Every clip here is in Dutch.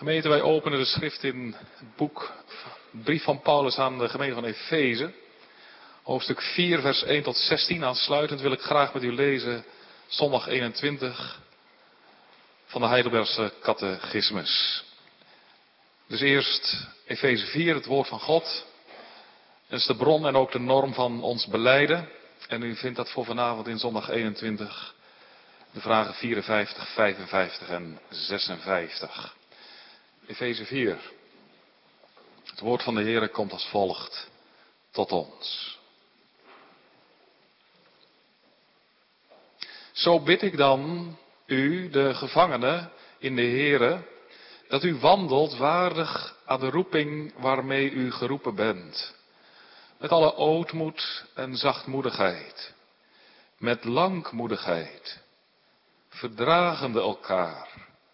Gemeente, wij openen de schrift in het boek, brief van Paulus aan de gemeente van Efeze. Hoofdstuk 4, vers 1 tot 16. Aansluitend wil ik graag met u lezen zondag 21 van de Heidelbergse catechismus. Dus eerst Efeze 4, het woord van God. Dat is de bron en ook de norm van ons beleiden. En u vindt dat voor vanavond in zondag 21 de vragen 54, 55 en 56. Efeze 4. Het woord van de Heer komt als volgt tot ons. Zo bid ik dan u, de gevangenen in de Heere, dat u wandelt waardig aan de roeping waarmee u geroepen bent. Met alle ootmoed en zachtmoedigheid. Met langmoedigheid. Verdragende elkaar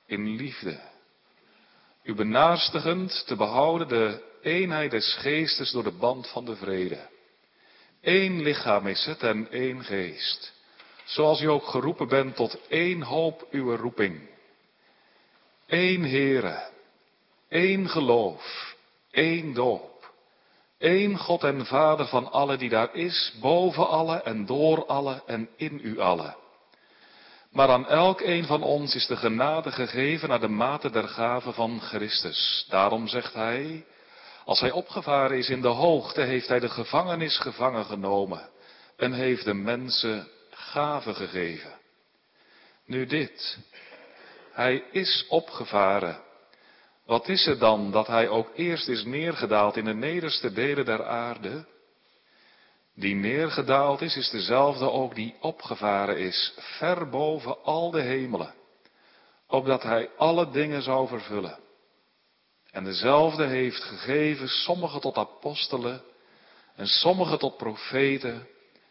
in liefde u benaastigend te behouden de eenheid des geestes door de band van de vrede. Eén lichaam is het en één geest, zoals u ook geroepen bent tot één hoop uw roeping. Eén Heere, één geloof, één doop, één God en Vader van alle die daar is, boven alle en door alle en in u alle maar aan elk een van ons is de genade gegeven naar de mate der gave van Christus. Daarom zegt hij, als hij opgevaren is in de hoogte, heeft hij de gevangenis gevangen genomen en heeft de mensen gave gegeven. Nu dit, hij is opgevaren. Wat is er dan dat hij ook eerst is neergedaald in de nederste delen der aarde? Die neergedaald is, is dezelfde ook die opgevaren is, ver boven al de hemelen, opdat hij alle dingen zou vervullen. En dezelfde heeft gegeven sommigen tot apostelen, en sommigen tot profeten,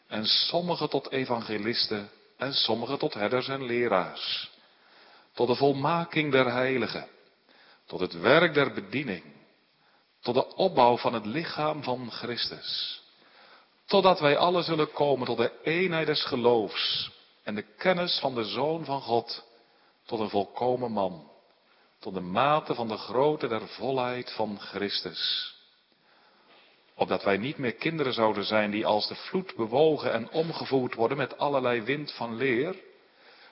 en sommigen tot evangelisten, en sommigen tot herders en leraars. Tot de volmaking der heiligen, tot het werk der bediening, tot de opbouw van het lichaam van Christus Totdat wij alle zullen komen tot de eenheid des geloofs en de kennis van de Zoon van God, tot een volkomen man, tot de mate van de grootte der volheid van Christus. Opdat wij niet meer kinderen zouden zijn die als de vloed bewogen en omgevoerd worden met allerlei wind van leer,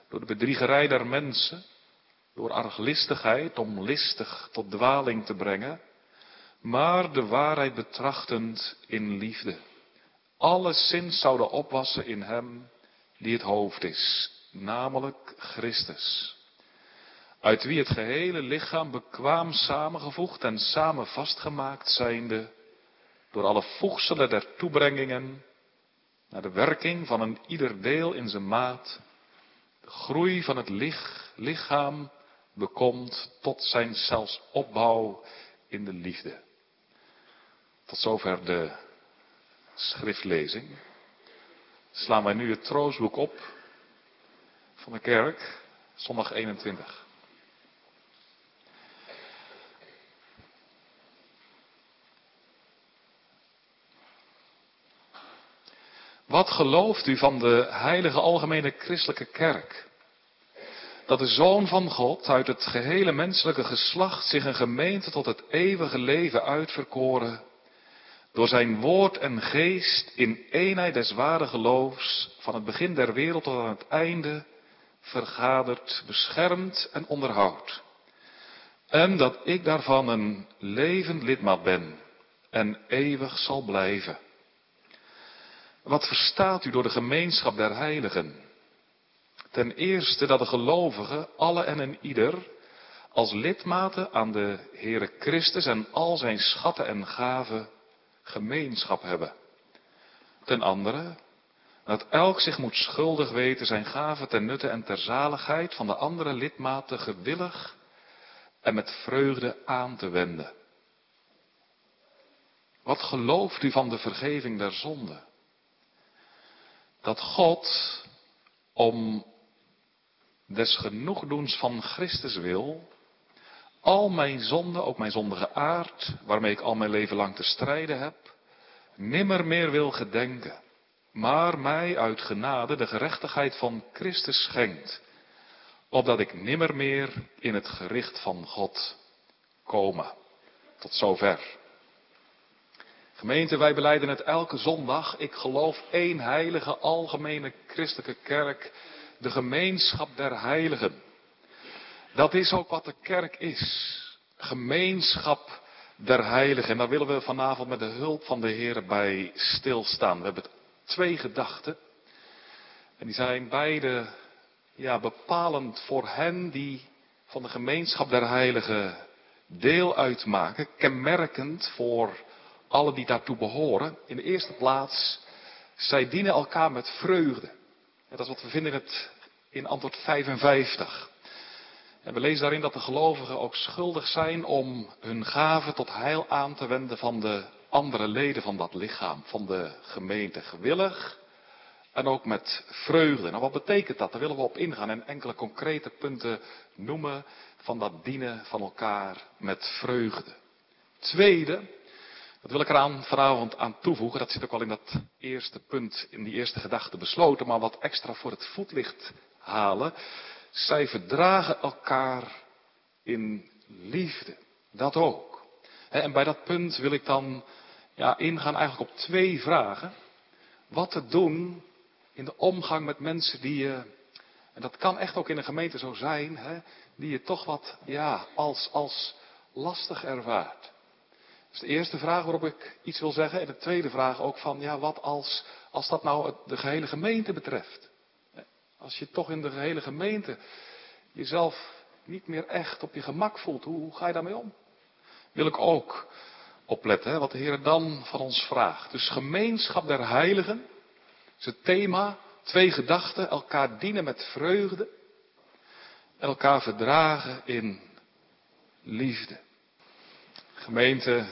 door de bedriegerij der mensen, door arglistigheid om listig tot dwaling te brengen, maar de waarheid betrachtend in liefde alleszins zouden opwassen in Hem die het hoofd is, namelijk Christus. Uit wie het gehele lichaam bekwaam samengevoegd en samen vastgemaakt zijnde, door alle voegselen der toebrengingen, naar de werking van een ieder deel in zijn maat, de groei van het lichaam bekomt tot zijn zelfs opbouw in de liefde. Tot zover de schriftlezing slaan wij nu het troostboek op van de kerk, zondag 21. Wat gelooft u van de heilige algemene christelijke kerk? Dat de Zoon van God uit het gehele menselijke geslacht zich een gemeente tot het eeuwige leven uitverkoren door zijn woord en geest in eenheid des ware geloofs van het begin der wereld tot aan het einde vergadert, beschermt en onderhoudt. En dat ik daarvan een levend lidmaat ben en eeuwig zal blijven. Wat verstaat u door de gemeenschap der heiligen? Ten eerste dat de gelovigen, alle en een ieder, als lidmaten aan de Heere Christus en al zijn schatten en gaven gemeenschap hebben. Ten andere, dat elk zich moet schuldig weten zijn gaven ten nutte en ter zaligheid van de andere lidmaten gewillig en met vreugde aan te wenden. Wat gelooft u van de vergeving der zonde? Dat God om des genoegdoens van Christus wil, al mijn zonden, ook mijn zondige aard, waarmee ik al mijn leven lang te strijden heb, nimmer meer wil gedenken, maar mij uit genade de gerechtigheid van Christus schenkt, opdat ik nimmer meer in het gericht van God komen. Tot zover. Gemeente, wij beleiden het elke zondag. Ik geloof één heilige, algemene christelijke kerk, de gemeenschap der heiligen. Dat is ook wat de kerk is. Gemeenschap der heiligen. En daar willen we vanavond met de hulp van de Heer bij stilstaan. We hebben twee gedachten. En die zijn beide ja, bepalend voor hen die van de gemeenschap der heiligen deel uitmaken. Kenmerkend voor alle die daartoe behoren. In de eerste plaats, zij dienen elkaar met vreugde. dat is wat we vinden in, in antwoord 55. En we lezen daarin dat de gelovigen ook schuldig zijn om hun gaven tot heil aan te wenden van de andere leden van dat lichaam, van de gemeente. Gewillig en ook met vreugde. Nou, wat betekent dat? Daar willen we op ingaan en enkele concrete punten noemen van dat dienen van elkaar met vreugde. Tweede, dat wil ik eraan vanavond aan toevoegen, dat zit ook al in dat eerste punt, in die eerste gedachte besloten, maar wat extra voor het voetlicht halen. Zij verdragen elkaar in liefde. Dat ook. En bij dat punt wil ik dan ja, ingaan eigenlijk op twee vragen. Wat te doen in de omgang met mensen die je, en dat kan echt ook in een gemeente zo zijn, hè, die je toch wat ja, als, als lastig ervaart. Dat is de eerste vraag waarop ik iets wil zeggen. En de tweede vraag ook van, ja, wat als, als dat nou de gehele gemeente betreft? Als je toch in de gehele gemeente jezelf niet meer echt op je gemak voelt, hoe, hoe ga je daarmee om? Wil ik ook opletten, hè, wat de Heer dan van ons vraagt. Dus gemeenschap der heiligen is het thema. Twee gedachten, elkaar dienen met vreugde. En elkaar verdragen in liefde. Gemeente,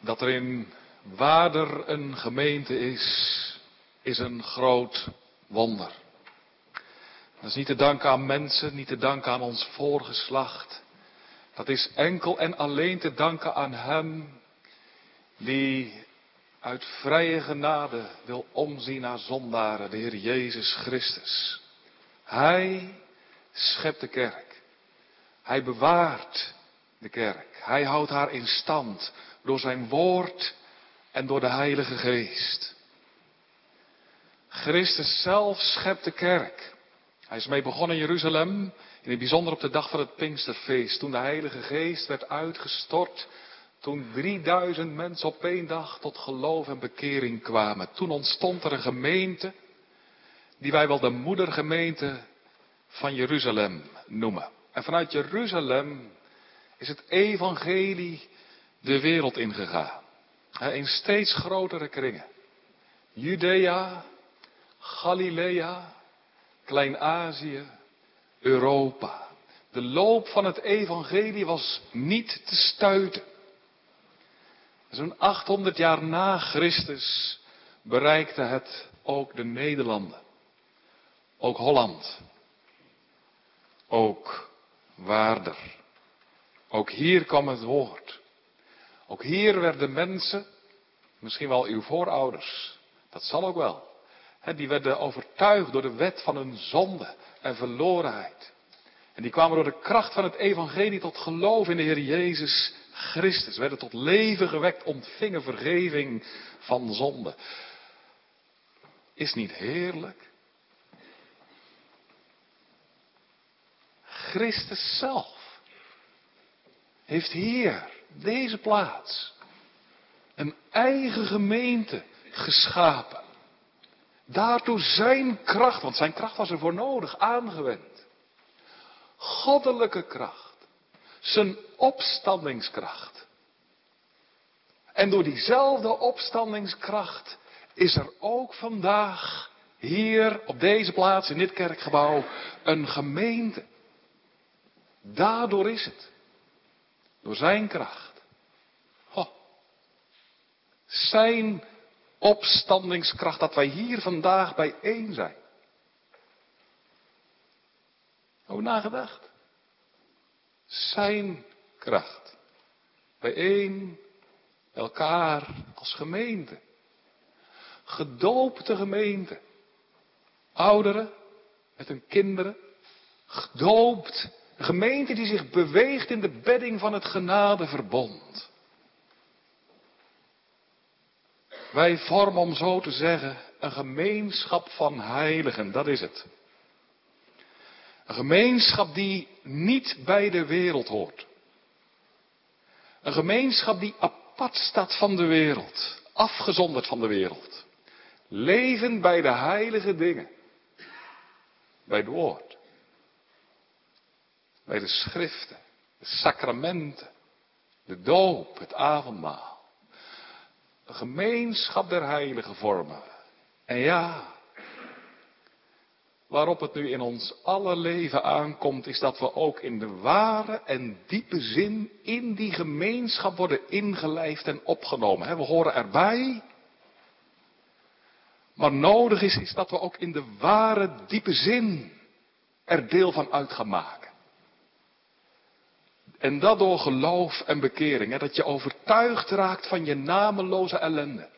dat er in Waarder een gemeente is, is een groot wonder. Dat is niet te danken aan mensen, niet te danken aan ons voorgeslacht. Dat is enkel en alleen te danken aan Hem die uit vrije genade wil omzien naar zondaren, de Heer Jezus Christus. Hij schept de kerk. Hij bewaart de kerk. Hij houdt haar in stand door zijn woord en door de Heilige Geest. Christus zelf schept de kerk. Hij is mee begonnen in Jeruzalem, in het bijzonder op de dag van het Pinksterfeest, toen de Heilige Geest werd uitgestort, toen 3000 mensen op één dag tot geloof en bekering kwamen. Toen ontstond er een gemeente, die wij wel de moedergemeente van Jeruzalem noemen. En vanuit Jeruzalem is het evangelie de wereld ingegaan. In steeds grotere kringen. Judea, Galilea, Klein-Azië, Europa. De loop van het evangelie was niet te stuiten. Zo'n 800 jaar na Christus bereikte het ook de Nederlanden. Ook Holland. Ook Waarder. Ook hier kwam het woord. Ook hier werden mensen, misschien wel uw voorouders, dat zal ook wel, die werden overtuigd door de wet van hun zonde en verlorenheid. En die kwamen door de kracht van het evangelie tot geloof in de Heer Jezus Christus. Werden tot leven gewekt, ontvingen vergeving van zonde. Is niet heerlijk? Christus zelf heeft hier, deze plaats, een eigen gemeente geschapen. Daartoe zijn kracht, want zijn kracht was er voor nodig, aangewend. Goddelijke kracht. Zijn opstandingskracht. En door diezelfde opstandingskracht is er ook vandaag hier op deze plaats in dit kerkgebouw een gemeente. Daardoor is het. Door zijn kracht. Ho. Zijn opstandingskracht dat wij hier vandaag bijeen zijn. Hoe nagedacht? Zijn kracht. Bijeen elkaar als gemeente. Gedoopte gemeente. Ouderen met hun kinderen. Gedoopt Een gemeente die zich beweegt in de bedding van het genadeverbond. Wij vormen, om zo te zeggen, een gemeenschap van heiligen, dat is het. Een gemeenschap die niet bij de wereld hoort. Een gemeenschap die apart staat van de wereld, afgezonderd van de wereld. Leven bij de heilige dingen. Bij het woord. Bij de schriften, de sacramenten, de doop, het avondmaal. Een gemeenschap der heiligen vormen. En ja, waarop het nu in ons alle leven aankomt, is dat we ook in de ware en diepe zin in die gemeenschap worden ingelijfd en opgenomen. We horen erbij. Maar nodig is, is dat we ook in de ware diepe zin er deel van uit gaan maken. En dat door geloof en bekering. Hè? Dat je overtuigd raakt van je nameloze ellende.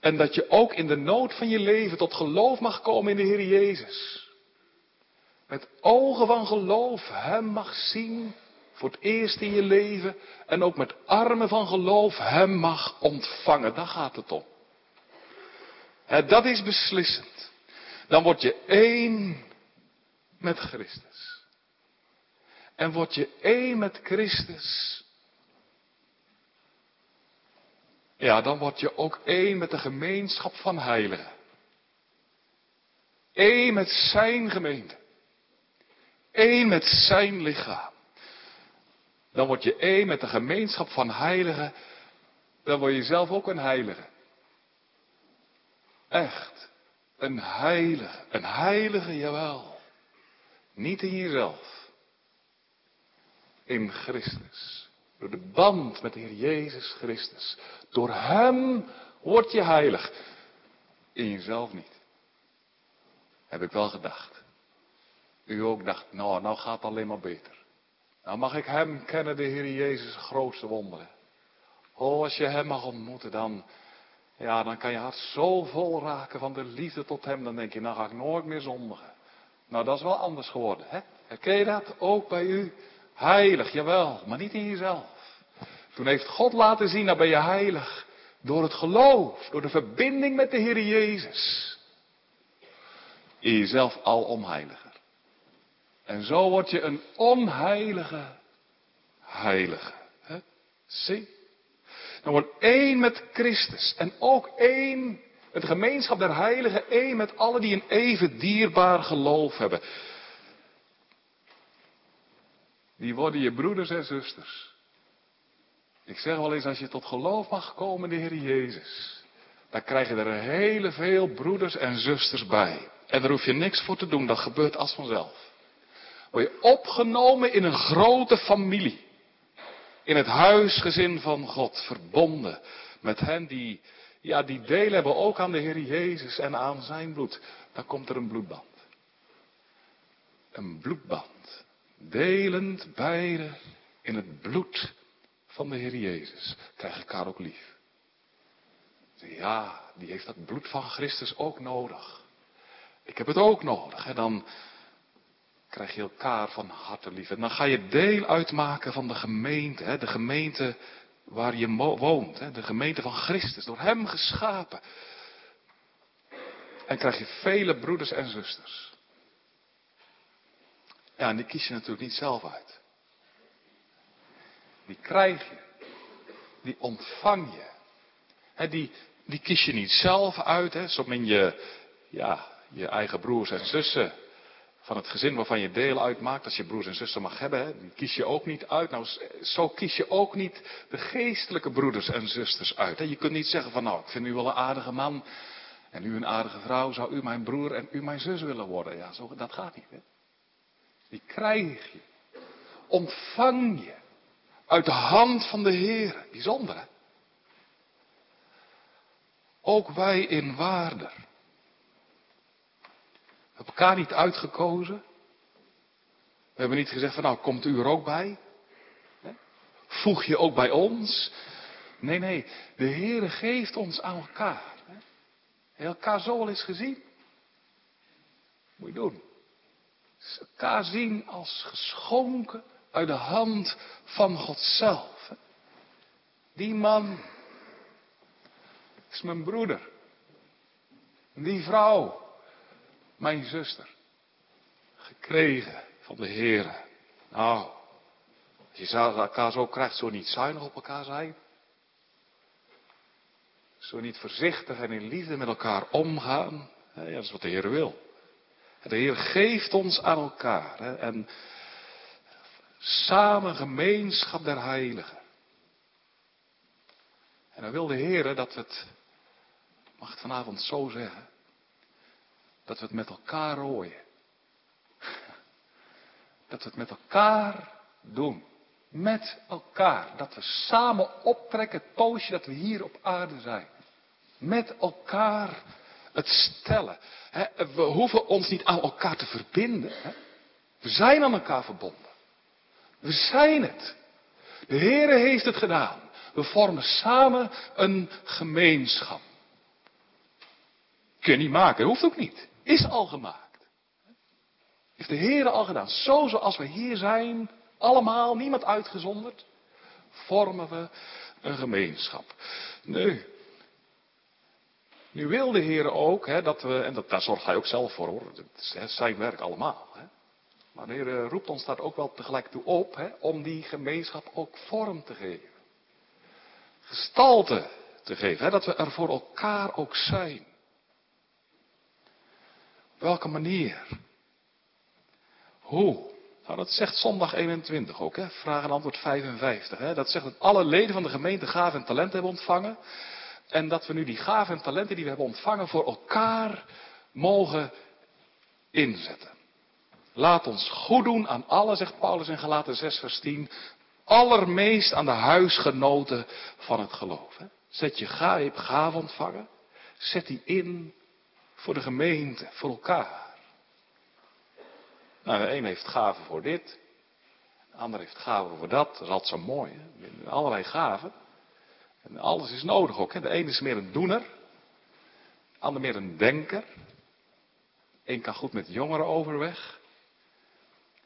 En dat je ook in de nood van je leven tot geloof mag komen in de Heer Jezus. Met ogen van geloof Hem mag zien voor het eerst in je leven. En ook met armen van geloof Hem mag ontvangen. Daar gaat het om. dat is beslissend. Dan word je één met Christus. En word je één met Christus. Ja, dan word je ook één met de gemeenschap van heiligen. Eén met zijn gemeente. Eén met zijn lichaam. Dan word je één met de gemeenschap van heiligen. Dan word je zelf ook een heilige. Echt. Een heilige. Een heilige, jawel. Niet in jezelf in Christus. Door de band met de Heer Jezus Christus. Door Hem word je heilig. In jezelf niet. Heb ik wel gedacht. U ook dacht, nou, nou gaat het alleen maar beter. Nou mag ik Hem kennen, de Heer Jezus, grootste wonderen. Oh, als je Hem mag ontmoeten, dan, ja, dan kan je hart zo vol raken van de liefde tot Hem. Dan denk je, nou ga ik nooit meer zondigen. Nou, dat is wel anders geworden, hè? Herken je dat? Ook bij u? Heilig, jawel, maar niet in jezelf. Toen heeft God laten zien, nou ben je heilig. Door het geloof, door de verbinding met de Heer Jezus. In jezelf al onheiliger. En zo word je een onheilige heilige. He? Zie? Dan wordt één met Christus. En ook één met de gemeenschap der heiligen. één met alle die een even dierbaar geloof hebben die worden je broeders en zusters. Ik zeg wel eens, als je tot geloof mag komen de Heer Jezus, dan krijg je er hele veel broeders en zusters bij. En daar hoef je niks voor te doen, dat gebeurt als vanzelf. Word je opgenomen in een grote familie. In het huisgezin van God, verbonden met hen die, ja, die deel hebben ook aan de Heer Jezus en aan zijn bloed. Dan komt er een bloedband. Een bloedband delend beide in het bloed van de Heer Jezus, krijg elkaar ook lief. Ja, die heeft dat bloed van Christus ook nodig. Ik heb het ook nodig. En dan krijg je elkaar van harte lief. En dan ga je deel uitmaken van de gemeente. Hè, de gemeente waar je woont. Hè, de gemeente van Christus. Door Hem geschapen. En krijg je vele broeders en zusters. Ja, en die kies je natuurlijk niet zelf uit. Die krijg je. Die ontvang je. die, die kies je niet zelf uit, hè, zo min je, ja, je eigen broers en zussen van het gezin waarvan je deel uitmaakt, als je broers en zussen mag hebben, die kies je ook niet uit. Nou, zo kies je ook niet de geestelijke broeders en zusters uit. Je kunt niet zeggen van, nou, ik vind u wel een aardige man en u een aardige vrouw, zou u mijn broer en u mijn zus willen worden? Ja, zo, dat gaat niet. Die krijg je. Ontvang je. Uit de hand van de Heer. Bijzonder hè? Ook wij in waarde. We hebben elkaar niet uitgekozen. We hebben niet gezegd van nou komt u er ook bij. Voeg je ook bij ons. Nee, nee. De Heer geeft ons aan elkaar. Je elkaar zo al eens gezien? Moet je doen. Ze elkaar zien als geschonken uit de hand van God zelf. Die man is mijn broeder. Die vrouw, mijn zuster. Gekregen van de Heer. Nou, als je elkaar zo krijgt, zo niet zuinig op elkaar zijn. Zo niet voorzichtig en in liefde met elkaar omgaan. Ja, dat is wat de Heer wil. De Heer geeft ons aan elkaar. Hè, en samen gemeenschap der heiligen. En dan wil de Heer dat we het, mag ik vanavond zo zeggen, dat we het met elkaar rooien. Dat we het met elkaar doen. Met elkaar. Dat we samen optrekken het poosje dat we hier op aarde zijn. Met elkaar het stellen. We hoeven ons niet aan elkaar te verbinden. We zijn aan elkaar verbonden. We zijn het. De Heere heeft het gedaan. We vormen samen een gemeenschap. Kun je niet maken, hoeft ook niet. Is al gemaakt. Heeft de Heere al gedaan. Zo zoals we hier zijn, allemaal, niemand uitgezonderd, vormen we een gemeenschap. Nu, nu wil de Heer ook, hè, dat we, en dat, daar zorgt hij ook zelf voor hoor, zijn werk allemaal. Hè. Maar de Heer roept ons daar ook wel tegelijk toe op, hè, om die gemeenschap ook vorm te geven. Gestalte te geven, hè, dat we er voor elkaar ook zijn. Op welke manier? Hoe? Nou, dat zegt zondag 21 ook, hè? vraag en antwoord 55. Hè? Dat zegt dat alle leden van de gemeente gaven en talenten hebben ontvangen. En dat we nu die gaven en talenten die we hebben ontvangen voor elkaar mogen inzetten. Laat ons goed doen aan alle, zegt Paulus in Galaten 6 vers 10. Allermeest aan de huisgenoten van het geloof. Hè? Zet je gaven ontvangen. Zet die in voor de gemeente, voor elkaar. Nou, de een heeft gaven voor dit. De ander heeft gaven voor dat. Dat is altijd zo mooi. Hè? Allerlei gaven. En alles is nodig ook. Hè? De ene is meer een doener. De ander meer een denker. Eén kan goed met jongeren overweg.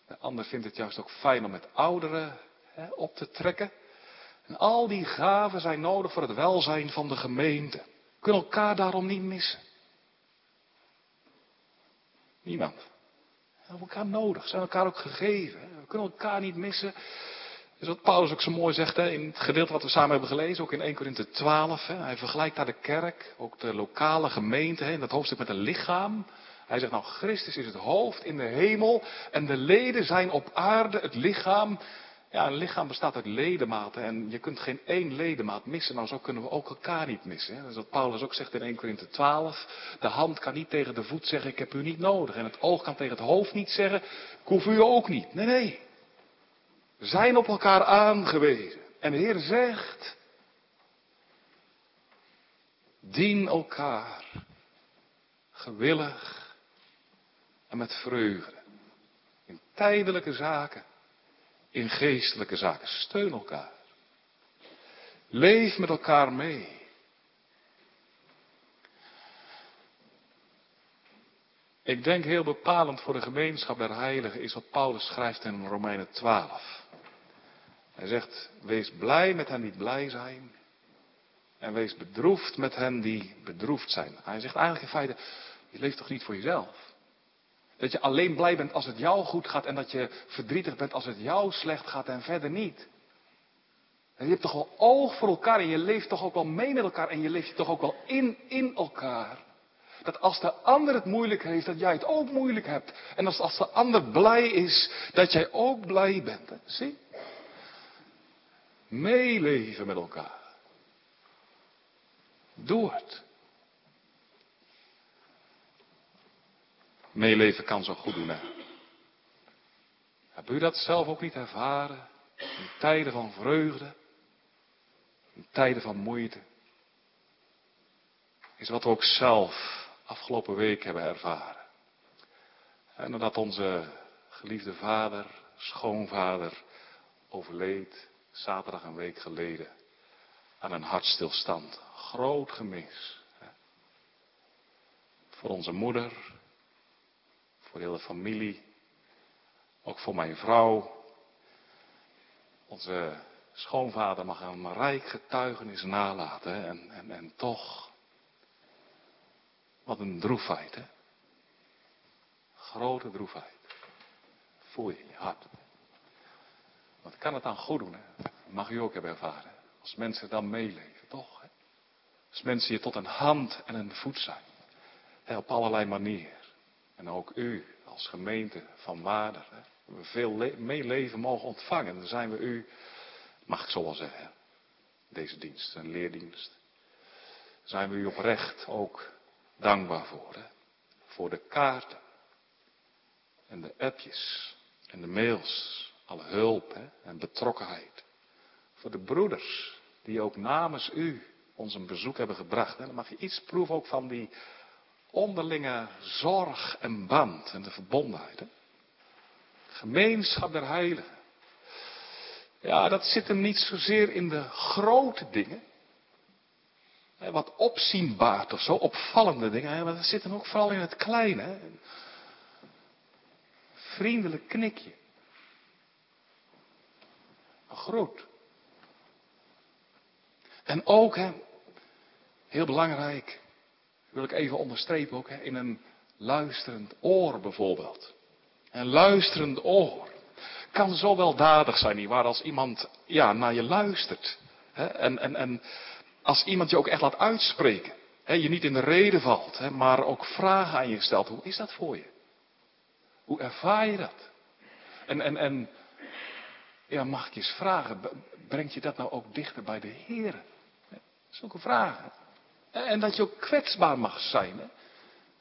De ander vindt het juist ook fijn om met ouderen hè, op te trekken. En al die gaven zijn nodig voor het welzijn van de gemeente. Kunnen elkaar daarom niet missen. Niemand. We hebben elkaar nodig, zijn elkaar ook gegeven. We kunnen elkaar niet missen. Is wat Paulus ook zo mooi zegt hè, in het gedeelte wat we samen hebben gelezen, ook in 1 Korinthe 12. Hè. Hij vergelijkt daar de kerk, ook de lokale gemeente, hè, in dat hoofdstuk met een lichaam. Hij zegt nou, Christus is het hoofd in de hemel en de leden zijn op aarde het lichaam. Ja, een lichaam bestaat uit ledematen en je kunt geen één ledemaat missen. Nou, zo kunnen we ook elkaar niet missen. Hè? Dat is wat Paulus ook zegt in 1 Korinthe 12. De hand kan niet tegen de voet zeggen, ik heb u niet nodig. En het oog kan tegen het hoofd niet zeggen, ik hoef u ook niet. Nee, nee. Zijn op elkaar aangewezen. En de Heer zegt, dien elkaar gewillig en met vreugde. In tijdelijke zaken in geestelijke zaken. Steun elkaar. Leef met elkaar mee. Ik denk heel bepalend voor de gemeenschap der heiligen is wat Paulus schrijft in Romeinen 12. Hij zegt, wees blij met hen die blij zijn. En wees bedroefd met hen die bedroefd zijn. Hij zegt eigenlijk in feite, je leeft toch niet voor jezelf? Dat je alleen blij bent als het jou goed gaat en dat je verdrietig bent als het jou slecht gaat en verder niet. En je hebt toch wel oog voor elkaar en je leeft toch ook wel mee met elkaar en je leeft je toch ook wel in, in elkaar. Dat als de ander het moeilijk heeft, dat jij het ook moeilijk hebt. En als, als de ander blij is, dat jij ook blij bent. Zie? Meeleven met elkaar. Doe het. meeleven kan zo goed doen. Hè? Heb u dat zelf ook niet ervaren? In tijden van vreugde, in tijden van moeite. Is wat we ook zelf afgelopen week hebben ervaren. En nadat onze geliefde vader, schoonvader, overleed, zaterdag een week geleden, aan een hartstilstand. Groot gemis. Voor onze moeder, voor de hele familie. Ook voor mijn vrouw. Onze schoonvader mag een rijk getuigenis nalaten. En, en, en toch, wat een droefheid, hè? Grote droefheid. Voel je in je hart. Wat kan het dan goed doen, hè? mag u ook hebben ervaren. Als mensen dan meeleven, toch? Hè? Als mensen je tot een hand en een voet zijn. Hè, op allerlei manieren. En ook u als gemeente van waarde. Hè? We veel meeleven mogen ontvangen. Dan zijn we u, mag ik zo wel zeggen, deze dienst, een leerdienst. Zijn we u oprecht ook dankbaar voor. Hè? Voor de kaarten. En de appjes. En de mails. Hulp hè? en betrokkenheid. Voor de broeders die ook namens u ons een bezoek hebben gebracht. Dan mag je iets proeven ook van die onderlinge zorg en band en de verbondenheid. Hè? Gemeenschap der heiligen. Ja, dat zit hem niet zozeer in de grote dingen. Wat opzienbaar of zo, opvallende dingen. Maar dat zit hem ook vooral in het kleine. Vriendelijk knikje. Een groet. En ook, hè, heel belangrijk, wil ik even onderstrepen ook, hè, in een luisterend oor bijvoorbeeld. Een luisterend oor kan zo weldadig zijn, nietwaar, als iemand ja, naar je luistert. Hè, en, en, en als iemand je ook echt laat uitspreken. Hè, je niet in de reden valt, hè, maar ook vragen aan je stelt. Hoe is dat voor je? Hoe ervaar je dat? En, en, en ja, mag ik eens vragen, brengt je dat nou ook dichter bij de Heer? Zulke vragen. En dat je ook kwetsbaar mag zijn. Hè?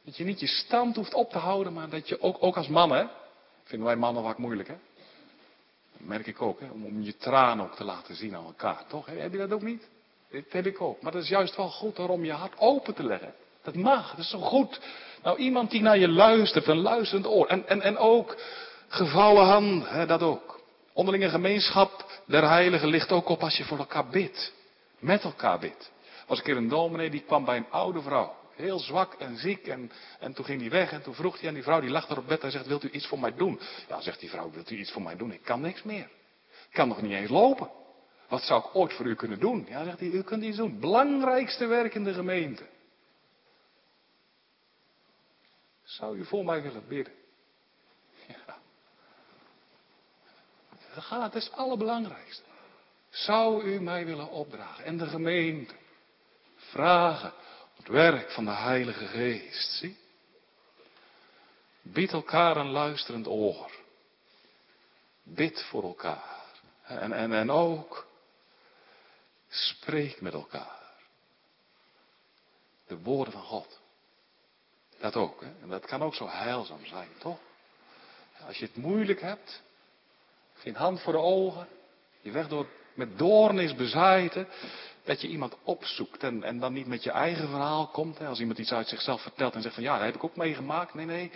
Dat je niet je stand hoeft op te houden, maar dat je ook, ook als man, hè? Vinden wij mannen vaak moeilijk, hè? Dat merk ik ook, hè? Om, je tranen ook te laten zien aan elkaar, toch? Heb je dat ook niet? Dat heb ik ook. Maar dat is juist wel goed om je hart open te leggen. Dat mag, dat is zo goed. Nou, iemand die naar je luistert, een luisterend oor. En, en, en ook gevouwen handen, hè, dat ook. Onderlinge gemeenschap der heiligen ligt ook op als je voor elkaar bidt. Met elkaar bidt. Was een keer een dominee die kwam bij een oude vrouw. Heel zwak en ziek. En, en toen ging hij weg en toen vroeg hij aan die vrouw, die lag daar op bed. Hij zegt, wilt u iets voor mij doen? Ja, zegt die vrouw, wilt u iets voor mij doen? Ik kan niks meer. Ik kan nog niet eens lopen. Wat zou ik ooit voor u kunnen doen? Ja, zegt hij, u kunt iets doen. Belangrijkste werk in de gemeente. Zou u voor mij willen bidden? Dat gaat, dat is het allerbelangrijkste. Zou u mij willen opdragen en de gemeente vragen het werk van de Heilige Geest, zie? Bied elkaar een luisterend oor. Bid voor elkaar. En, en, en ook spreek met elkaar. De woorden van God. Dat ook. Hè? En dat kan ook zo heilzaam zijn, toch? Als je het moeilijk hebt, geen hand voor de ogen, je weg door, met doorn is dat je iemand opzoekt en, en dan niet met je eigen verhaal komt. Hè, als iemand iets uit zichzelf vertelt en zegt van ja, dat heb ik ook meegemaakt. Nee, nee,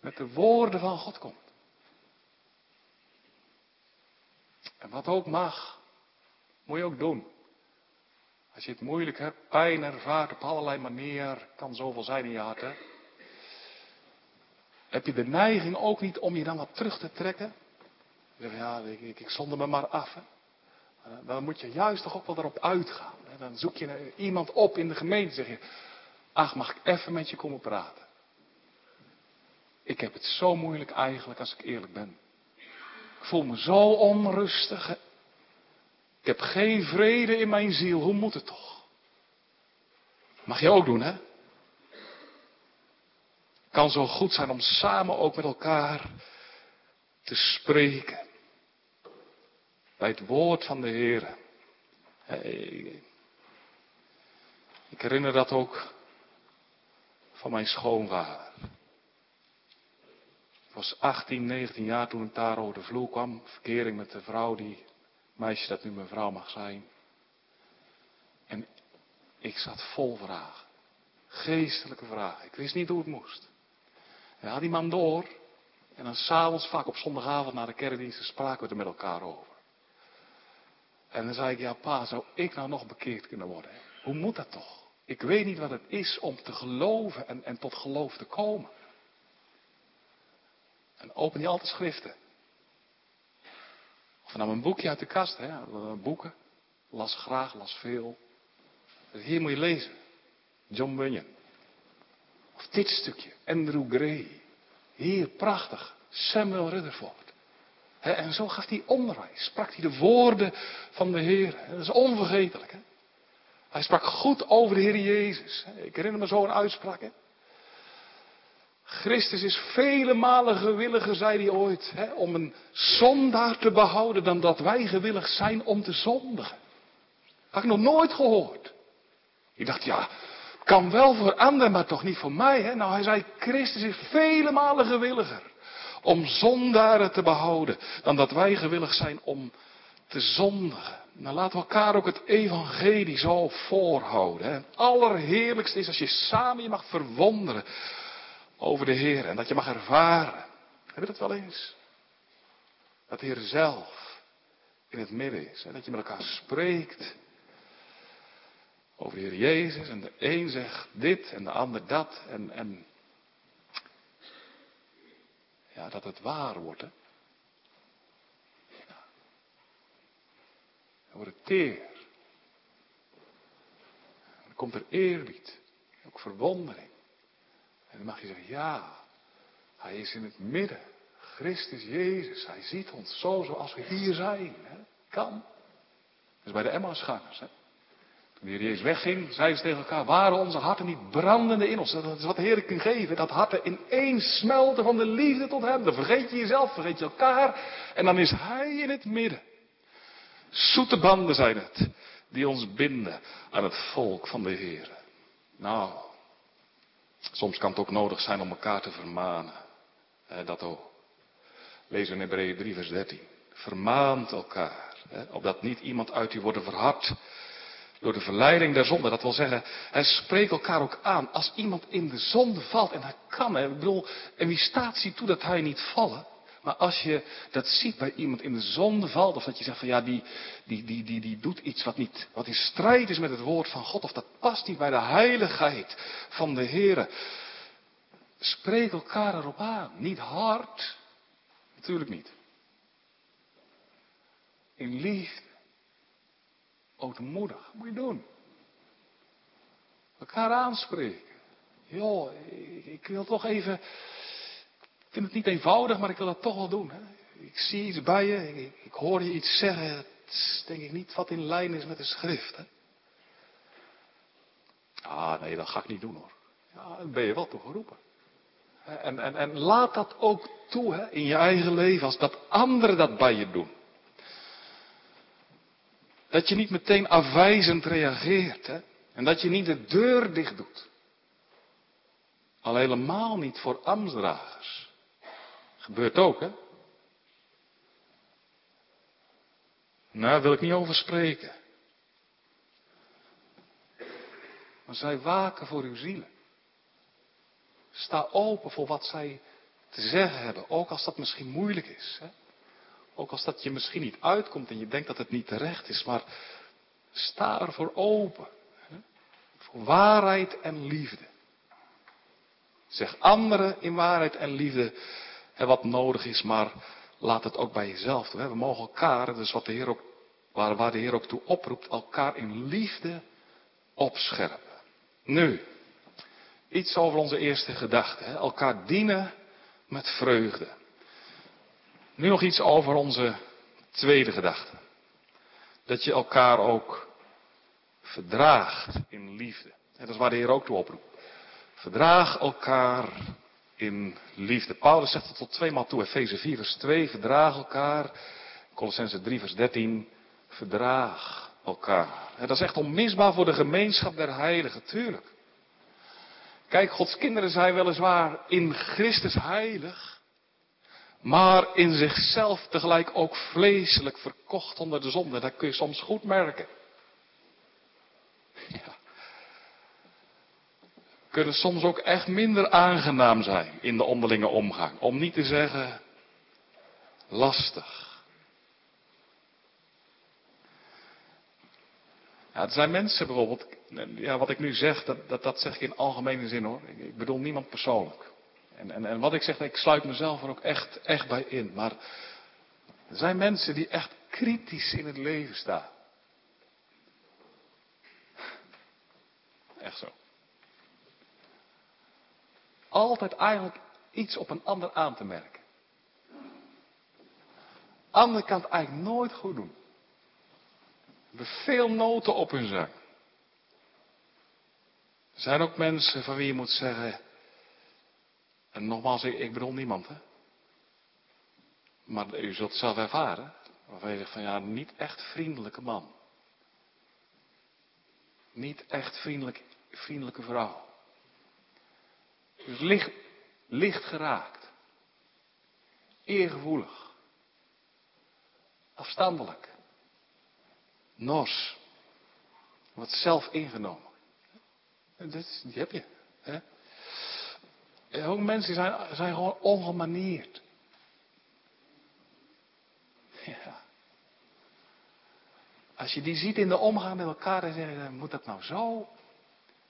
met de woorden van God komt. En wat ook mag, moet je ook doen. Als je het moeilijk hebt, pijn ervaart op allerlei manieren, kan zoveel zijn in je hart. Hè? Heb je de neiging ook niet om je dan wat terug te trekken? Ik, ik, ik zonder me maar af. Hè? Dan moet je juist toch ook wel erop uitgaan. Dan zoek je iemand op in de gemeente. Zeg je, ach, mag ik even met je komen praten? Ik heb het zo moeilijk eigenlijk als ik eerlijk ben. Ik voel me zo onrustig. Ik heb geen vrede in mijn ziel. Hoe moet het toch? Mag je ook doen, hè? kan zo goed zijn om samen ook met elkaar te spreken. Bij het woord van de Heer. Ik herinner dat ook van mijn schoonvader. Ik was 18, 19 jaar toen ik daar over de vloer kwam. Verkering met de vrouw die, meisje dat nu mijn vrouw mag zijn. En ik zat vol vragen. Geestelijke vragen. Ik wist niet hoe het moest. En had die man door. En dan s'avonds, vaak op zondagavond na de kerkdiensten, spraken we er met elkaar over. En dan zei ik, ja pa, zou ik nou nog bekeerd kunnen worden? Hoe moet dat toch? Ik weet niet wat het is om te geloven en, en tot geloof te komen. En open je altijd schriften. Of nam een boekje uit de kast, hè? boeken. Las graag, las veel. Hier moet je lezen. John Bunyan. Of dit stukje, Andrew Gray. Hier, prachtig. Samuel Rutherford. En zo gaf hij onderwijs. Sprak hij de woorden van de Heer. Dat is onvergetelijk. Hij sprak goed over de Heer Jezus. Ik herinner me zo een uitspraak. Christus is vele malen gewilliger, zei hij ooit, om een zondaar te behouden dan dat wij gewillig zijn om te zondigen. Had ik nog nooit gehoord. Ik dacht, ja, kan wel voor anderen, maar toch niet voor mij. Nou, hij zei, Christus is vele malen gewilliger om zondaren te behouden dan dat wij gewillig zijn om te zondigen. Nou, laten we elkaar ook het evangelie zo voorhouden. Het allerheerlijkste is als je samen je mag verwonderen over de Heer en dat je mag ervaren. Heb je dat wel eens? Dat de Heer zelf in het midden is en dat je met elkaar spreekt over de Heer Jezus en de een zegt dit en de ander dat en, en ja, dat het waar wordt. Hè? Ja. Dan wordt het teer. Dan komt er eerbied, ook verwondering. En dan mag je zeggen, ja, hij is in het midden. Christus Jezus, hij ziet ons zo zoals we hier zijn. Hè? Kan. Is bij de Emmausgangers. Hè? De Jezus wegging, zeiden ze tegen elkaar, waren onze harten niet brandende in ons? Dat is wat de Heer kan geven. Dat harten in één smelten van de liefde tot hem. Dan vergeet je jezelf, vergeet je elkaar. En dan is hij in het midden. Zoete banden zijn het, die ons binden aan het volk van de Heer. Nou, Soms kan het ook nodig zijn om elkaar te vermanen. dat ook. Lees in Hebreeën 3 vers 13. Vermaant elkaar. opdat niet iemand uit u worden verhard door de verleiding der zonde. Dat wil zeggen, hij spreekt elkaar ook aan. Als iemand in de zonde valt, en dat kan, hè, ik bedoel, en wie staat ziet toe dat hij niet vallen. Maar als je dat ziet bij iemand in de zonde valt, of dat je zegt van ja, die, die, die, die, die doet iets wat, niet, wat in strijd is met het woord van God, of dat past niet bij de heiligheid van de Heer. Spreek elkaar erop aan. Niet hard, natuurlijk niet. In liefde. Ootmoedig, moet je doen. Elkaar aanspreken. Joh, ik, ik wil toch even ik vind het niet eenvoudig, maar ik wil dat toch wel doen. Hè? Ik zie iets bij je, ik, ik, hoor je iets zeggen, het denk ik niet wat in lijn is met de schrift. Hè? Ah, nee, dat ga ik niet doen hoor. Ja, dan ben je wel toe geroepen. En, en, en laat dat ook toe hè, in je eigen leven, als dat anderen dat bij je doen. Dat je niet meteen afwijzend reageert. Hè? En dat je niet de deur dicht doet. Al helemaal niet voor ambtsdragers. Gebeurt ook, hè? Nou, daar wil ik niet over spreken. Maar zij waken voor uw zielen. Sta open voor wat zij te zeggen hebben, ook als dat misschien moeilijk is. Hè? Ook als dat je misschien niet uitkomt en je denkt dat het niet terecht is, maar sta ervoor open. Hè? Voor waarheid en liefde. Zeg anderen in waarheid en liefde wat nodig is, maar laat het ook bij jezelf doen. We mogen elkaar, dus wat de Heer ook, waar, waar de Heer ook toe oproept, elkaar in liefde opscherpen. Nu, iets over onze eerste gedachte. Elkaar dienen met vreugde. Nu nog iets over onze tweede gedachte. Dat je elkaar ook verdraagt in liefde. Dat is waar de Heer ook toe oproept. Verdraag elkaar in liefde. Paulus zegt het tot tweemaal toe. Efeze 4 vers 2, verdraag elkaar. Colossense 3 vers 13, verdraag elkaar. dat is echt onmisbaar voor de gemeenschap der heiligen, tuurlijk. Kijk, Gods kinderen zijn weliswaar in Christus heilig, maar in zichzelf tegelijk ook vleeselijk verkocht onder de zonde. Dat kun je soms goed merken. Ja kunnen soms ook echt minder aangenaam zijn in de onderlinge omgang. Om niet te zeggen lastig. Het zijn mensen bijvoorbeeld, ja, wat ik nu zeg, dat, dat, dat zeg ik in algemene zin hoor. Ik bedoel niemand persoonlijk. En, en, en wat ik zeg, ik sluit mezelf er ook echt, echt bij in. Maar er zijn mensen die echt kritisch in het leven staan. Echt zo. Altijd eigenlijk iets op een ander aan te merken. Ander kan het eigenlijk nooit goed doen. Hebben veel noten op hun zang. Er zijn ook mensen van wie je moet zeggen. En nogmaals, ik, ik bedoel niemand, hè. Maar u zult zelf ervaren. Waarvan je zegt van ja, niet echt vriendelijke man. Niet echt vriendelijk, vriendelijke vrouw. Dus licht, licht geraakt. Eergevoelig. Afstandelijk. Nors. Wat zelf ingenomen. Dat, die heb je. Hè? Ook mensen zijn, zijn gewoon ongemanierd. Ja. Als je die ziet in de omgang met elkaar, dan zeg je, moet dat nou zo?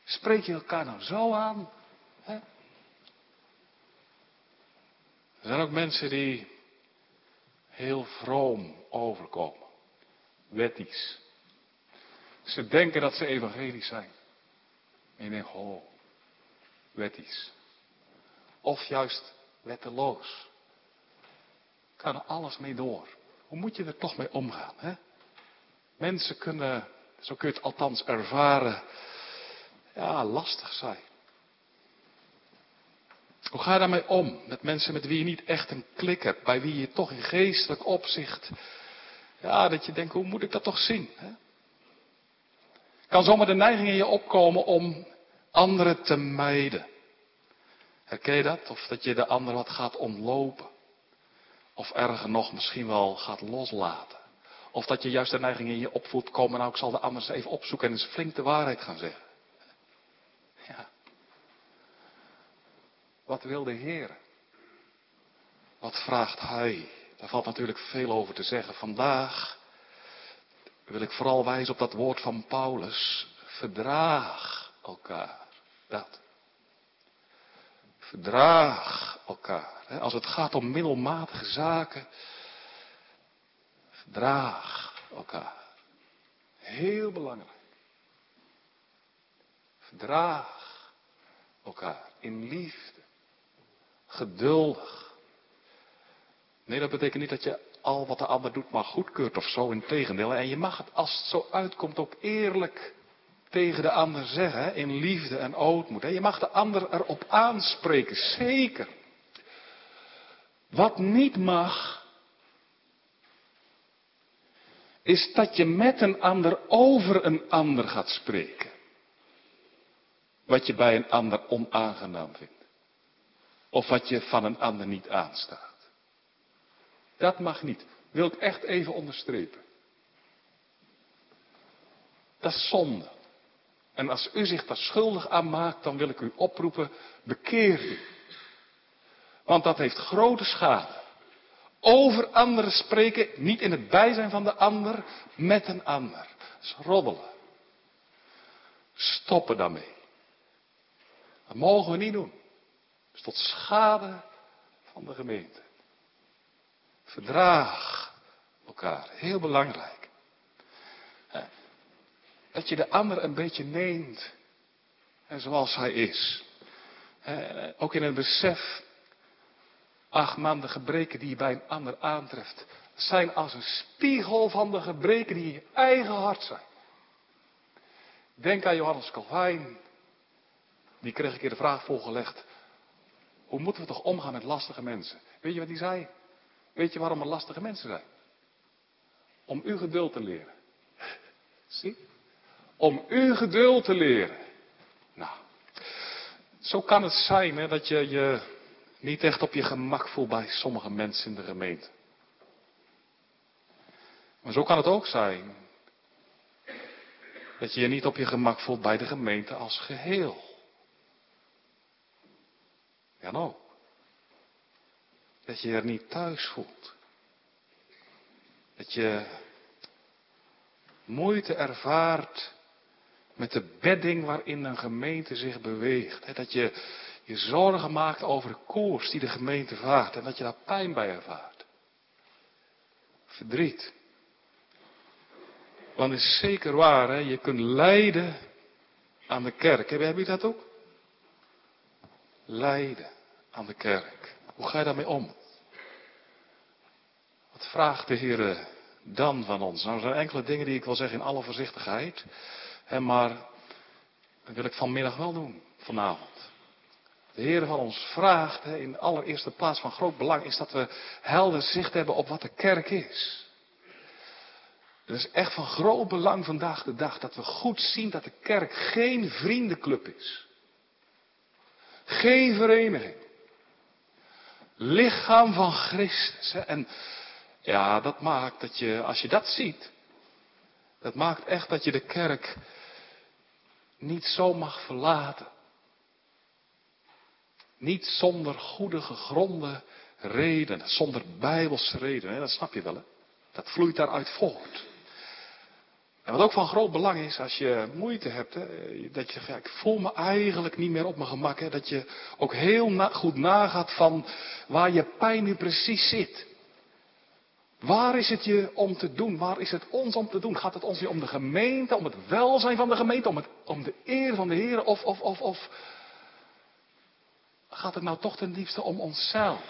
Spreek je elkaar nou zo aan? Er zijn ook mensen die heel vroom overkomen. Wettisch. Ze denken dat ze evangelisch zijn. En je denkt, oh, wettisch. Of juist wetteloos. Kan er alles mee door. Hoe moet je er toch mee omgaan? Hè? Mensen kunnen, zo kun je het althans ervaren, ja, lastig zijn. Hoe ga je daarmee om? Met mensen met wie je niet echt een klik hebt, bij wie je toch in geestelijk opzicht, ja, dat je denkt, hoe moet ik dat toch zien? Hè? Kan zomaar de neiging in je opkomen om anderen te mijden. Herken je dat? Of dat je de ander wat gaat ontlopen. Of erger nog, misschien wel gaat loslaten. Of dat je juist de neiging in je opvoelt komen, nou ik zal de ander eens even opzoeken en eens flink de waarheid gaan zeggen. Ja. Wat wil de Heer? Wat vraagt Hij? Daar valt natuurlijk veel over te zeggen. Vandaag wil ik vooral wijzen op dat woord van Paulus. Verdraag elkaar. Dat. Verdraag elkaar. Als het gaat om middelmatige zaken. Verdraag elkaar. Heel belangrijk. Verdraag elkaar in liefde. Geduldig. Nee, dat betekent niet dat je al wat de ander doet maar goedkeurt of zo. Integendeel. En je mag het als het zo uitkomt ook eerlijk tegen de ander zeggen. In liefde en ootmoed. Je mag de ander erop aanspreken. Zeker. Wat niet mag. Is dat je met een ander over een ander gaat spreken. Wat je bij een ander onaangenaam vindt. Of wat je van een ander niet aanstaat. Dat mag niet. Wil ik echt even onderstrepen. Dat is zonde. En als u zich daar schuldig aan maakt, dan wil ik u oproepen, bekeer u. Want dat heeft grote schade. Over anderen spreken, niet in het bijzijn van de ander, met een ander. Dat is roddelen. Stoppen daarmee. Dat mogen we niet doen. Dat is tot schade van de gemeente. Verdraag elkaar. Heel belangrijk. Dat je de ander een beetje neemt. En zoals hij is. Ook in het besef. Ach man, de gebreken die je bij een ander aantreft. Zijn als een spiegel van de gebreken die in je eigen hart zijn. Denk aan Johannes Calvijn. Die kreeg een keer de vraag voorgelegd. Hoe moeten we toch omgaan met lastige mensen? Weet je wat hij zei? Weet je waarom er lastige mensen zijn? Om u geduld te leren. Zie? Om u geduld te leren. Nou, zo kan het zijn hè, dat je je niet echt op je gemak voelt bij sommige mensen in de gemeente. Maar zo kan het ook zijn dat je je niet op je gemak voelt bij de gemeente als geheel. Ja, nou dat je er niet thuis voelt. Dat je moeite ervaart met de bedding waarin een gemeente zich beweegt. Dat je je zorgen maakt over de koers die de gemeente vaart en dat je daar pijn bij ervaart. Verdriet. Want het is zeker waar, je kunt lijden aan de kerk. Heb, heb je dat ook? Lijden aan de kerk. Hoe ga je daarmee om? Wat vraagt de Heer dan van ons? Nou, er zijn enkele dingen die ik wil zeggen in alle voorzichtigheid. Hè, maar dat wil ik vanmiddag wel doen, vanavond. De Heer van ons vraagt, in allereerste plaats van groot belang, is dat we helder zicht hebben op wat de kerk is. Het is echt van groot belang vandaag de dag dat we goed zien dat de kerk geen vriendenclub is. Geen vereniging. Lichaam van Christus. En ja, dat maakt dat je, als je dat ziet, dat maakt echt dat je de kerk niet zo mag verlaten. Niet zonder goede gegronde redenen, zonder bijbelse redenen. Dat snap je wel, hè? Dat vloeit daaruit voort. En wat ook van groot belang is, als je moeite hebt, hè, dat je zegt, ik voel me eigenlijk niet meer op mijn gemak, hè, dat je ook heel goed nagaat van waar je pijn nu precies zit. Waar is het je om te doen? Waar is het ons om te doen? Gaat het ons hier om de gemeente, om het welzijn van de gemeente, om, het, om de eer van de Heer? Of, of, of, of gaat het nou toch ten diepste om onszelf?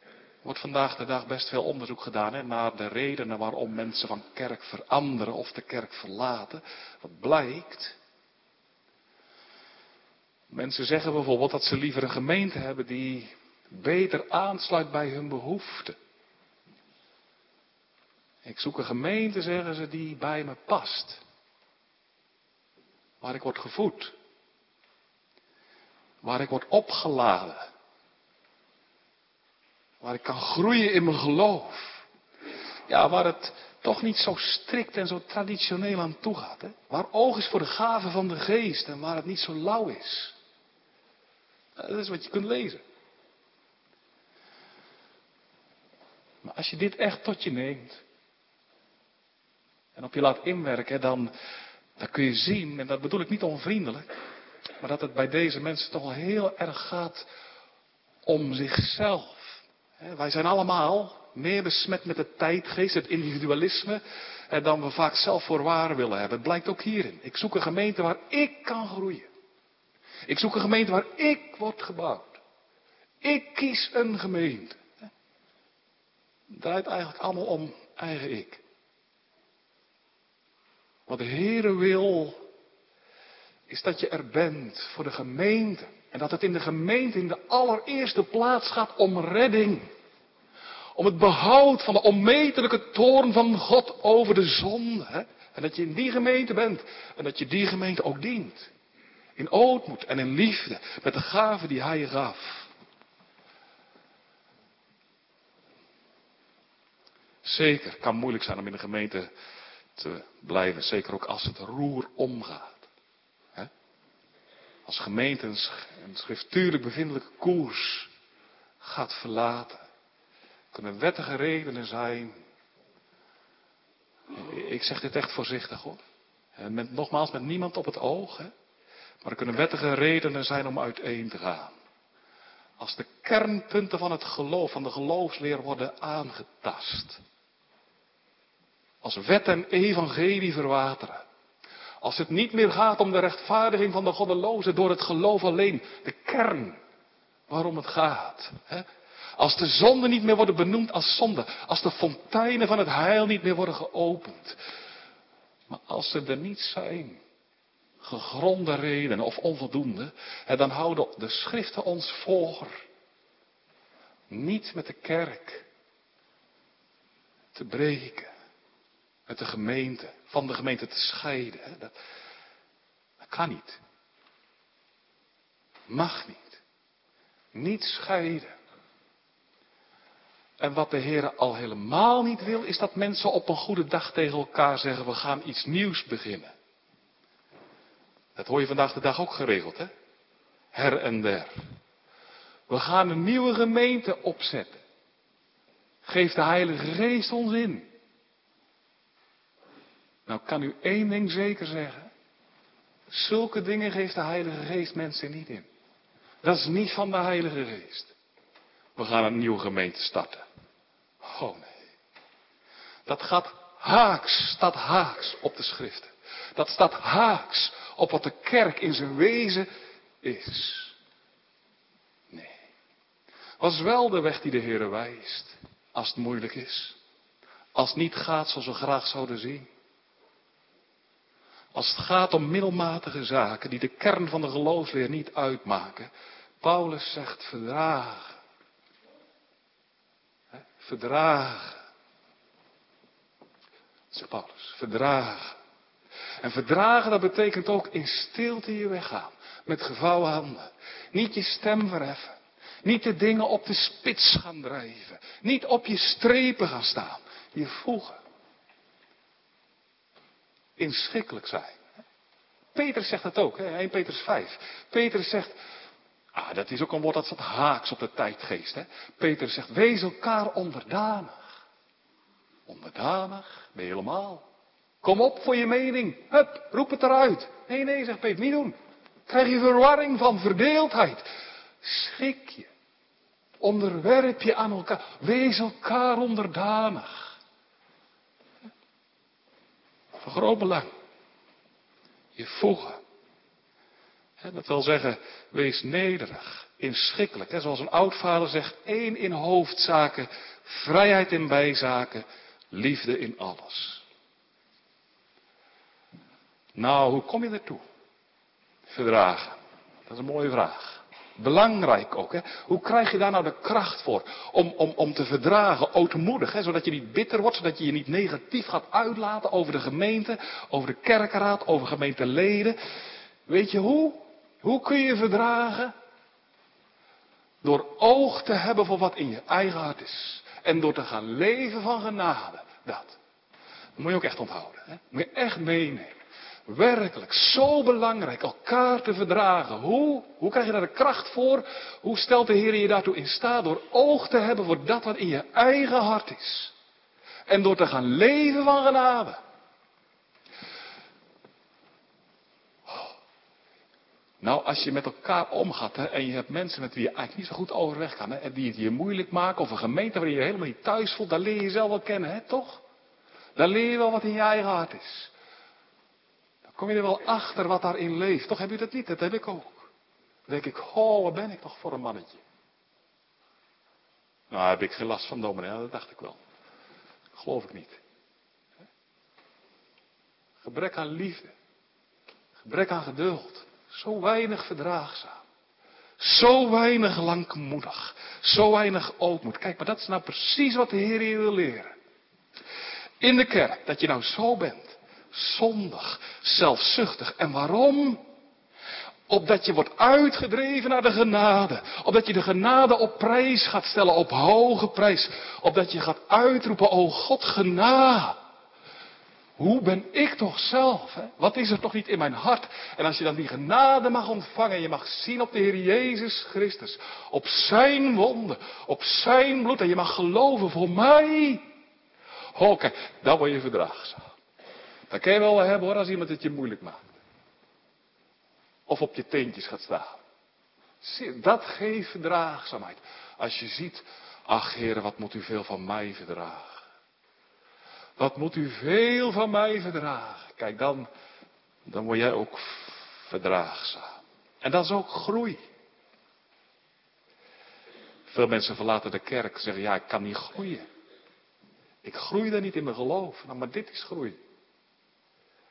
Er wordt vandaag de dag best veel onderzoek gedaan hè, naar de redenen waarom mensen van kerk veranderen of de kerk verlaten. Wat blijkt? Mensen zeggen bijvoorbeeld dat ze liever een gemeente hebben die beter aansluit bij hun behoeften. Ik zoek een gemeente, zeggen ze, die bij me past. Waar ik word gevoed. Waar ik word opgeladen. Waar ik kan groeien in mijn geloof. Ja, waar het toch niet zo strikt en zo traditioneel aan toe gaat. Hè? Waar oog is voor de gaven van de geest en waar het niet zo lauw is. Dat is wat je kunt lezen. Maar als je dit echt tot je neemt en op je laat inwerken, dan, dan kun je zien, en dat bedoel ik niet onvriendelijk, maar dat het bij deze mensen toch wel heel erg gaat om zichzelf. Wij zijn allemaal meer besmet met de tijdgeest, het individualisme, dan we vaak zelf voor waar willen hebben. Het blijkt ook hierin. Ik zoek een gemeente waar ik kan groeien. Ik zoek een gemeente waar ik word gebouwd. Ik kies een gemeente draait eigenlijk allemaal om eigen ik. Wat de Heere wil, is dat je er bent voor de gemeente. En dat het in de gemeente in de allereerste plaats gaat om redding. Om het behoud van de onmetelijke toorn van God over de zonde. Hè? En dat je in die gemeente bent. En dat je die gemeente ook dient. In ootmoed en in liefde. Met de gaven die hij je gaf. Zeker, kan moeilijk zijn om in de gemeente te blijven. Zeker ook als het roer omgaat. Als gemeente een schriftuurlijk bevindelijke koers gaat verlaten. Kunnen wettige redenen zijn. Ik zeg dit echt voorzichtig hoor. Met, nogmaals, met niemand op het oog. Maar er kunnen wettige redenen zijn om uiteen te gaan. Als de kernpunten van het geloof, van de geloofsleer worden aangetast. Als wet en evangelie verwateren. Als het niet meer gaat om de rechtvaardiging van de goddeloze door het geloof alleen. De kern waarom het gaat. Hè? Als de zonden niet meer worden benoemd als zonde. Als de fonteinen van het heil niet meer worden geopend. Maar als ze er niet zijn, gegronde redenen of onvoldoende, hè, dan houden de schriften ons voor. Niet met de kerk te breken met de gemeente, van de gemeente te scheiden. Dat, dat kan niet. Mag niet. Niet scheiden. En wat de Heer al helemaal niet wil, is dat mensen op een goede dag tegen elkaar zeggen, we gaan iets nieuws beginnen. Dat hoor je vandaag de dag ook geregeld, hè? Her en der. We gaan een nieuwe gemeente opzetten. Geef de Heilige Geest ons in. Nou kan u één ding zeker zeggen. Zulke dingen geeft de Heilige Geest mensen niet in. Dat is niet van de Heilige Geest. We gaan een nieuwe gemeente starten. Oh nee. Dat gaat haaks, staat haaks op de schriften. Dat staat haaks op wat de kerk in zijn wezen is. Nee. Was wel de weg die de Heer wijst, als het moeilijk is. Als het niet gaat zoals we graag zouden zien. Als het gaat om middelmatige zaken die de kern van de geloofsleer niet uitmaken. Paulus zegt verdragen. Verdragen. Zegt Paulus, verdragen. En verdragen, dat betekent ook in stilte je weggaan. Met gevouwen handen. Niet je stem verheffen. Niet de dingen op de spits gaan drijven. Niet op je strepen gaan staan. Je voegen. Inschikkelijk zijn. Petrus zegt dat ook, hè? 1 Petrus 5. Petrus zegt, ah, dat is ook een woord dat staat haaks op de tijdgeest. Hè? Petrus zegt, wees elkaar onderdanig. Onderdanig, je helemaal. Kom op voor je mening. Hup, roep het eruit. Nee, nee, zegt Peter, niet doen. Krijg je verwarring van verdeeldheid. Schik je. Onderwerp je aan elkaar. Wees elkaar onderdanig. Groot belang. Je voegen. Dat wil zeggen, wees nederig, inschikkelijk. Zoals een oudvader zegt, één in hoofdzaken, vrijheid in bijzaken, liefde in alles. Nou, hoe kom je ertoe? Verdragen. Dat is een mooie vraag. Belangrijk ook. Hè? Hoe krijg je daar nou de kracht voor? Om, om, om te verdragen, ootmoedig. Hè? Zodat je niet bitter wordt, zodat je je niet negatief gaat uitlaten over de gemeente, over de kerkenraad, over gemeenteleden. Weet je hoe? Hoe kun je verdragen? Door oog te hebben voor wat in je eigen hart is. En door te gaan leven van genade. Dat. Moet je ook echt onthouden. Hè? Moet je echt meenemen. Werkelijk, zo belangrijk, elkaar te verdragen. Hoe? Hoe krijg je daar de kracht voor? Hoe stelt de Heer je daartoe in staat? Door oog te hebben voor dat wat in je eigen hart is. En door te gaan leven van genade. Nou, als je met elkaar omgaat hè, en je hebt mensen met wie je eigenlijk niet zo goed overweg kan, hè, en die het je moeilijk maken, of een gemeente waarin je je helemaal niet thuis voelt, dan leer je jezelf wel kennen, hè, toch? Dan leer je wel wat in je eigen hart is. Kom je er wel achter wat daarin leeft? Toch heb je dat niet? Dat heb ik ook. Dan denk ik, oh, wat ben ik toch voor een mannetje? Nou, heb ik geen last van dominee, dat dacht ik wel. geloof ik niet. Gebrek aan liefde. Gebrek aan geduld. Zo weinig verdraagzaam. Zo weinig langmoedig. Zo weinig ootmoed. Kijk, maar dat is nou precies wat de Heer je wil leren. In de kerk, dat je nou zo bent zondig, zelfzuchtig. En waarom? Opdat je wordt uitgedreven naar de genade. Opdat je de genade op prijs gaat stellen, op hoge prijs. Opdat je gaat uitroepen, o God, genade. Hoe ben ik toch zelf? Hè? Wat is er toch niet in mijn hart? En als je dan die genade mag ontvangen, je mag zien op de Heer Jezus Christus, op zijn wonden, op zijn bloed, en je mag geloven voor mij. Oh, kijk, dan word je verdraagzaam. Dat kan je wel hebben hoor, als iemand het je moeilijk maakt. Of op je teentjes gaat staan. Dat geeft verdraagzaamheid. Als je ziet, ach heren, wat moet u veel van mij verdragen. Wat moet u veel van mij verdragen. Kijk, dan, dan word jij ook verdraagzaam. En dat is ook groei. Veel mensen verlaten de kerk zeggen, ja, ik kan niet groeien. Ik groei daar niet in mijn geloof. Nou, maar dit is groei.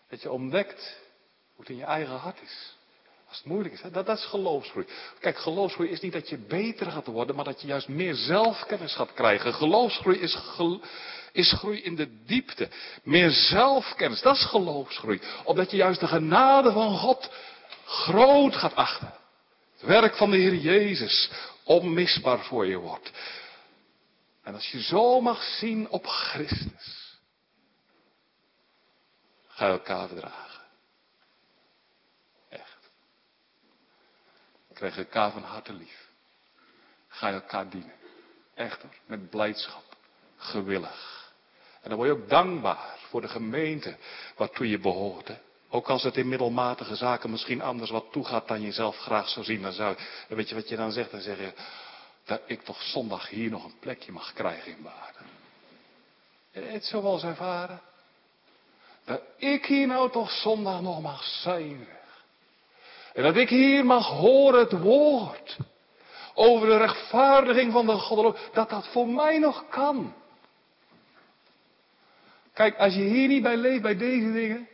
Dat je ontdekt hoe het in je eigen hart is. Als het moeilijk is, hè? Dat, is geloofsgroei. Kijk, geloofsgroei is niet dat je beter gaat worden, maar dat je juist meer zelfkennis gaat krijgen. Geloofsgroei is, is groei in de diepte. Meer zelfkennis, dat is geloofsgroei. Omdat je juist de genade van God groot gaat achten. Het werk van de Heer Jezus onmisbaar voor je wordt. En als je zo mag zien op Christus, Ga elkaar verdragen. Echt. Krijg elkaar van harte lief. Ga elkaar dienen. Echt. Met blijdschap. Gewillig. En dan word je ook dankbaar voor de gemeente waartoe je behoort. Ook als het in middelmatige zaken misschien anders wat toegaat dan je zelf graag zou zien. Dan, zou, weet je wat je dan zegt. Dan zeg je dat ik toch zondag hier nog een plekje mag krijgen in Baarden. Het zo wel eens ervaren. Dat ik hier nou toch zondag nog mag zijn. En dat ik hier mag horen het woord. Over de rechtvaardiging van de God. Dat dat voor mij nog kan. Kijk, als je hier niet bij leeft, bij deze dingen.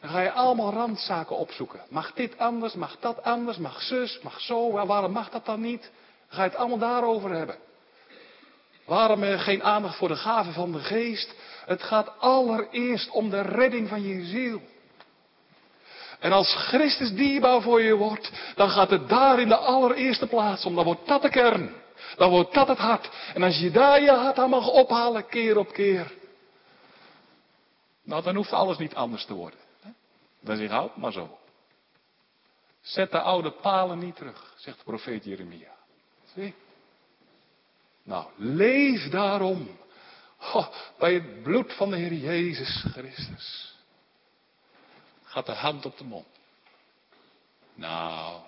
Dan ga je allemaal randzaken opzoeken. Mag dit anders, mag dat anders, mag zus, mag zo. Waarom mag dat dan niet? Dan ga je het allemaal daarover hebben. Waarom geen aandacht voor de gaven van de geest? Het gaat allereerst om de redding van je ziel. En als Christus dierbaar voor je wordt, dan gaat het daar in de allereerste plaats om. Dan wordt dat de kern. Dan wordt dat het hart. En als je daar je hart aan mag ophalen, keer op keer. Nou, dan hoeft alles niet anders te worden. Dan zeg ik, maar zo. Zet de oude palen niet terug, zegt de profeet Jeremia. Zie? Nou, leef daarom oh, bij het bloed van de Heer Jezus Christus. Gaat de hand op de mond. Nou,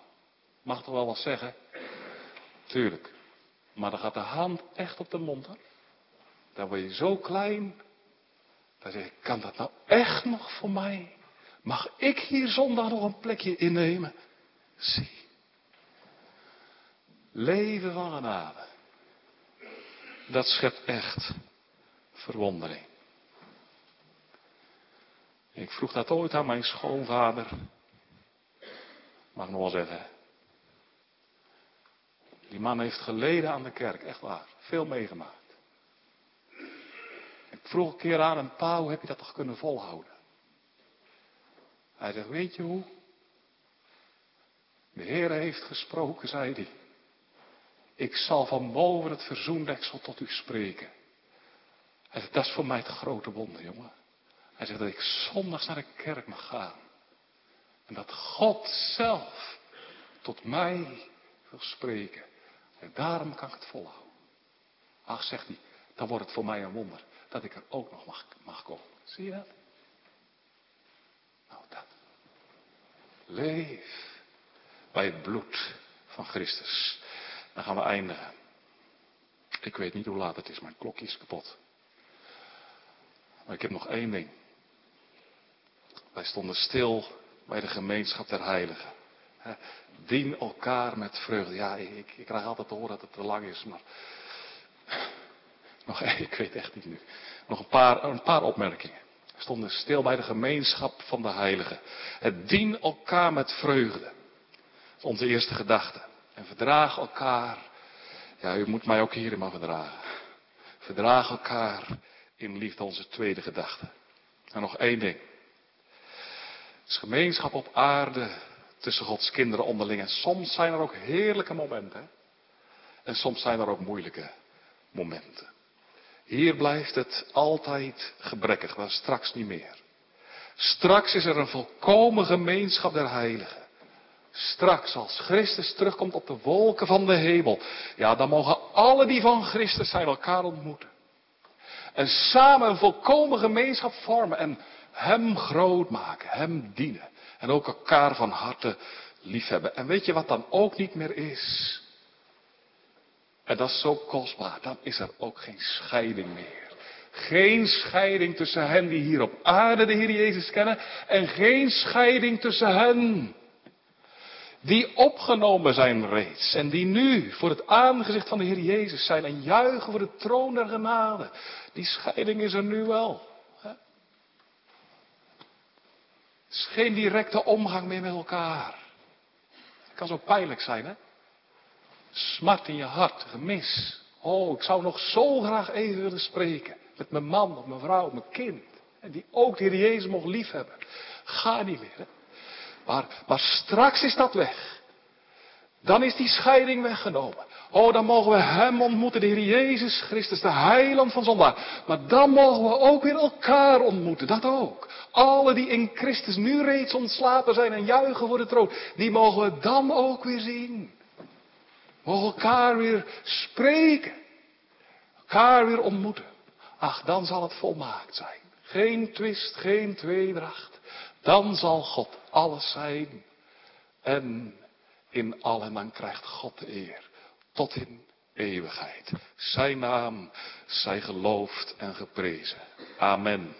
mag toch wel wat zeggen? Tuurlijk. Maar dan gaat de hand echt op de mond. Hè? Dan word je zo klein. Dan zeg ik, kan dat nou echt nog voor mij? Mag ik hier zondag nog een plekje innemen? Zie. Leven van genade. Dat schept echt verwondering. Ik vroeg dat ooit aan mijn schoonvader. Mag nog wel zeggen. Die man heeft geleden aan de kerk, echt waar. Veel meegemaakt. Ik vroeg een keer aan hem, pa, hoe heb je dat toch kunnen volhouden? Hij zegt, weet je hoe? De Heer heeft gesproken, zei hij. Ik zal van boven het verzoendeksel tot u spreken. Hij zegt, dat is voor mij het grote wonder, jongen. Hij zegt dat ik zondags naar de kerk mag gaan. En dat God zelf tot mij wil spreken. En daarom kan ik het volhouden. Ach, zegt hij, dan wordt het voor mij een wonder dat ik er ook nog mag, mag komen. Zie je dat? Nou, dat. Leef bij het bloed van Christus. Dan gaan we eindigen. Ik weet niet hoe laat het is, mijn klokje is kapot. Maar ik heb nog één ding. Wij stonden stil bij de gemeenschap der heiligen. Dien elkaar met vreugde. Ja, ik, ik krijg altijd te horen dat het te lang is, maar. Nog, ik weet echt niet nu. Nog een paar, een paar opmerkingen. We stonden stil bij de gemeenschap van de heiligen. Het dien elkaar met vreugde. Onze eerste gedachte. En verdraag elkaar. Ja, u moet mij ook hierin maar verdragen. Verdraag elkaar in liefde, onze tweede gedachte. En nog één ding. Het is gemeenschap op aarde tussen Gods kinderen onderling. En soms zijn er ook heerlijke momenten. En soms zijn er ook moeilijke momenten. Hier blijft het altijd gebrekkig, maar straks niet meer. Straks is er een volkomen gemeenschap der heiligen. Straks, als Christus terugkomt op de wolken van de hemel, ja, dan mogen alle die van Christus zijn elkaar ontmoeten. En samen een volkomen gemeenschap vormen en Hem groot maken, Hem dienen. En ook elkaar van harte liefhebben. En weet je wat dan ook niet meer is? En dat is zo kostbaar. Dan is er ook geen scheiding meer. Geen scheiding tussen hen die hier op aarde de Heer Jezus kennen. En geen scheiding tussen hen die opgenomen zijn reeds. En die nu voor het aangezicht van de Heer Jezus zijn en juichen voor de troon der genade. Die scheiding is er nu wel. Het is geen directe omgang meer met elkaar. Het kan zo pijnlijk zijn, hè? Smart in je hart, gemis. Oh, ik zou nog zo graag even willen spreken. Met mijn man of mijn vrouw, mijn kind. En die ook de Heer Jezus mocht liefhebben. Ga niet meer. Hè? Maar, straks is dat weg. Dan is die scheiding weggenomen. Oh, dan mogen we Hem ontmoeten, de Heer Jezus Christus, de heiland van zondaar. Maar dan mogen we ook weer elkaar ontmoeten, dat ook. Alle die in Christus nu reeds ontslapen zijn en juichen voor de troon, die mogen we dan ook weer zien. Mogen elkaar weer spreken. Elkaar weer ontmoeten. Ach, dan zal het volmaakt zijn. Geen twist, geen tweedracht. Dan zal God alles zijn. En in al en dan krijgt God de eer. Tot in eeuwigheid. Zijn naam zij geloofd en geprezen. Amen.